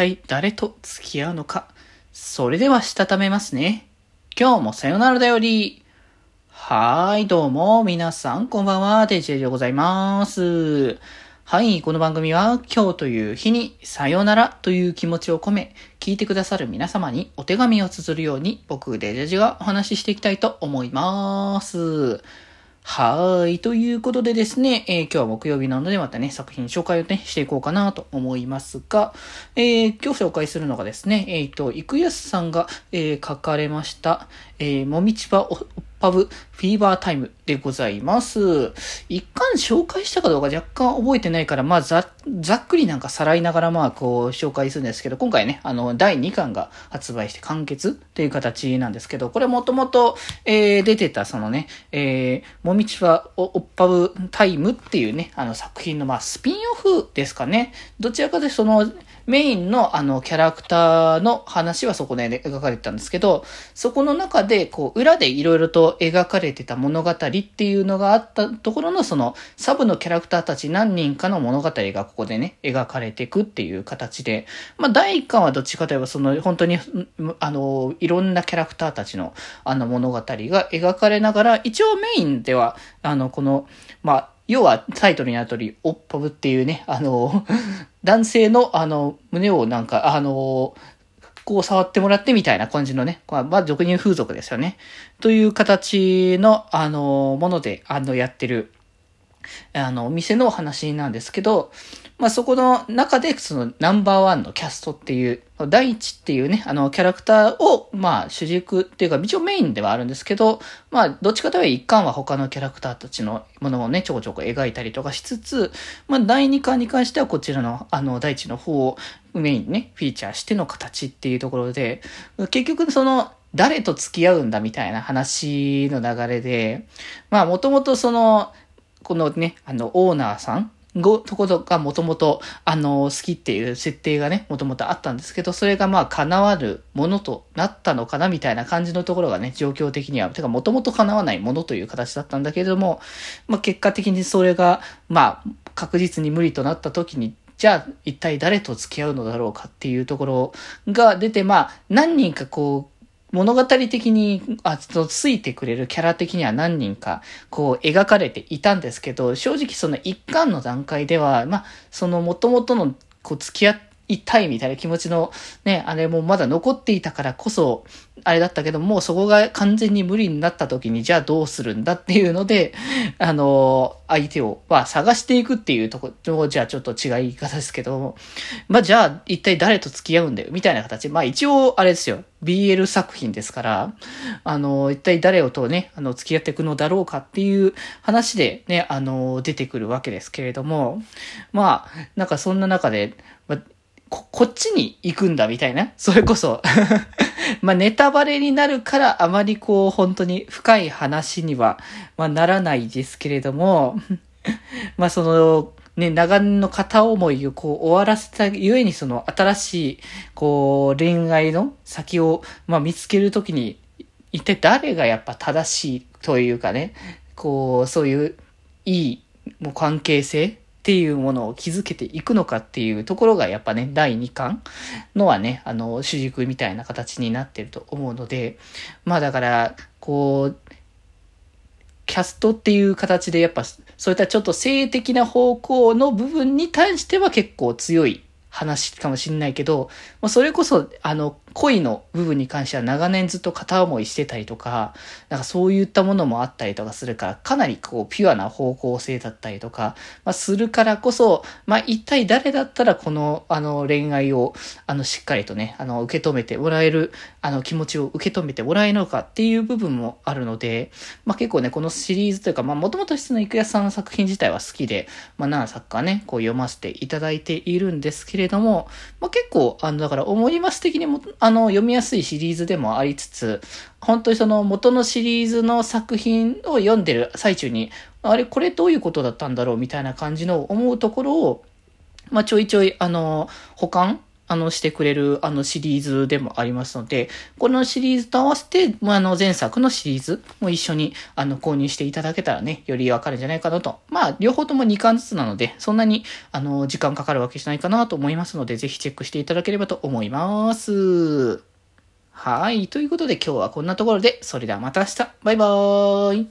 体誰と付き合うのか。それではしたためますね。今日もさよならだより。はーい、どうも、皆さん、こんばんは、デジェでございます。はい、この番組は、今日という日に、さよならという気持ちを込め、聞いてくださる皆様にお手紙を綴るように、僕、デジェジがお話ししていきたいと思います。はい。ということでですね、えー今日は木曜日なのでまたね、作品紹介をね、していこうかなと思いますが、えー今日紹介するのがですね、えっ、と、郁安さんが、えー書かれました、えーもみちばおぱぶフィーバータイムでございます。一巻紹介したかどうか若干覚えてないから、まあざ、ざっくりなんかさらいながらまあこう紹介するんですけど、今回ね、あの、第2巻が発売して完結という形なんですけど、これもともと、えー出てたそのね、えー、もみちはおっぱぶタイムっていうね、あの作品のまあスピンオフですかね。どちらかというとそのメインのあのキャラクターの話はそこで、描かれてたんですけど、そこの中でこう裏でいろいろと描かれてた物語っていうのがあったところのそのサブのキャラクターたち何人かの物語がここでね、描かれていくっていう形で、まあ第1巻はどっちかといえばその本当に、あの、いろんなキャラクターたちのあの物語が描かれながら、一応メインでは、あの、この、まあ、要はタイトルにある通り、おっパブっていうね、あの、男性のあの、胸をなんか、あの、こう触ってもらってみたいな感じのね、まあ、俗に言う風俗ですよね。という形の、あの、もので、あの、やってる、あの、お店の話なんですけど、まあ、そこの中で、そのナンバーワンのキャストっていう、第一っていうね、あの、キャラクターを、まあ、主軸っていうか、一応メインではあるんですけど、まあ、どっちかというと一巻は他のキャラクターたちのものをね、ちょこちょこ描いたりとかしつつ、まあ、第二巻に関してはこちらの、あの、第一の方をメインにね、フィーチャーしての形っていうところで、結局その、誰と付き合うんだみたいな話の流れで、まあ、もともとその、このね、あの、オーナーさんご、ところがもともと、あの、好きっていう設定がね、もともとあったんですけど、それがまあ、叶わるものとなったのかな、みたいな感じのところがね、状況的には、てか、もともと叶わないものという形だったんだけれども、まあ、結果的にそれが、まあ、確実に無理となった時に、じゃあ、一体誰と付き合うのだろうかっていうところが出て、まあ、何人かこう、物語的に、あ、そのついてくれるキャラ的には何人か、こう、描かれていたんですけど、正直その一巻の段階では、まあ、その元々の、こう、付き合いたいみたいな気持ちの、ね、あれもまだ残っていたからこそ、あれだったけど、もそこが完全に無理になった時に、じゃあどうするんだっていうので、あの、相手を、まあ、探していくっていうところ、じゃあちょっと違い言い方ですけども、まあ、じゃあ一体誰と付き合うんだよ、みたいな形。まあ、一応、あれですよ。BL 作品ですから、あの、一体誰をとね、あの、付き合っていくのだろうかっていう話でね、あの、出てくるわけですけれども、まあ、なんかそんな中で、まあこ、こっちに行くんだみたいな。それこそ。まあ、ネタバレになるから、あまりこう、本当に深い話には、まあ、ならないですけれども、まあ、その、ね、長年の片思いをこう終わらせたゆえにその新しい、こう、恋愛の先を、まあ、見つけるときに、一体誰がやっぱ正しいというかね、こう、そういう、いい、もう関係性っていうものを築けていくのかっていうところがやっぱね、第2巻のはね、あの、主軸みたいな形になってると思うので、まあだから、こう、キャストっていう形でやっぱ、そういったちょっと性的な方向の部分に対しては結構強い話かもしんないけど、それこそ、あの、恋の部分に関しては長年ずっと片思いしてたりとか、なんかそういったものもあったりとかするから、かなりこう、ピュアな方向性だったりとか、まあ、するからこそ、まあ、一体誰だったらこの、あの、恋愛を、あの、しっかりとね、あの、受け止めてもらえる、あの、気持ちを受け止めてもらえるのかっていう部分もあるので、まあ、結構ね、このシリーズというか、まあ、もともと質の郁安さんの作品自体は好きで、まあ、何作かね、こう読ませていただいているんですけれども、まあ、結構、あの、だから、思います的にも、あの、読みやすいシリーズでもありつつ、本当にその元のシリーズの作品を読んでる最中に、あれ、これどういうことだったんだろうみたいな感じの思うところを、まあ、ちょいちょい、あの、保管あの、してくれる、あの、シリーズでもありますので、このシリーズと合わせて、まあ、あの、前作のシリーズも一緒に、あの、購入していただけたらね、よりわかるんじゃないかなと。まあ、両方とも2巻ずつなので、そんなに、あの、時間かかるわけじゃないかなと思いますので、ぜひチェックしていただければと思います。はい。ということで今日はこんなところで、それではまた明日。バイバーイ。